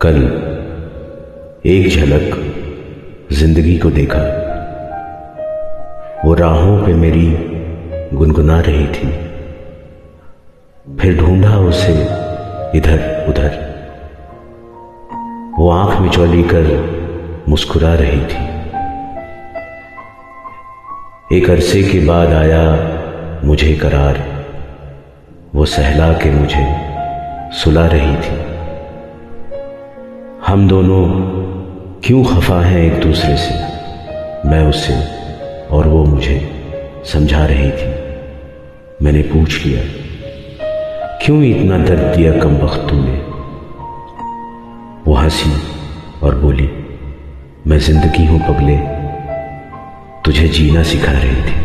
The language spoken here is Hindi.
कल एक झलक ज़िंदगी को देखा। वो राहों पे मेरी गुनगुना रही थी। फिर ढूंढा उसे इधर उधर। वो आँख मिचौली कर मुस्कुरा रही थी। एक अरसे के बाद आया मुझे करार। वो सहला के मुझे सुला रही थी। हम दोनों क्यों खफा हैं एक दूसरे से? मैं उससे और वो मुझे समझा रही थी। मैंने पूछ लिया, क्यों इतना दर्द दिया कम वक्त तूने? वो हँसी और बोली, मैं ज़िंदगी हूँ पगले, तुझे जीना सिखा रही थी।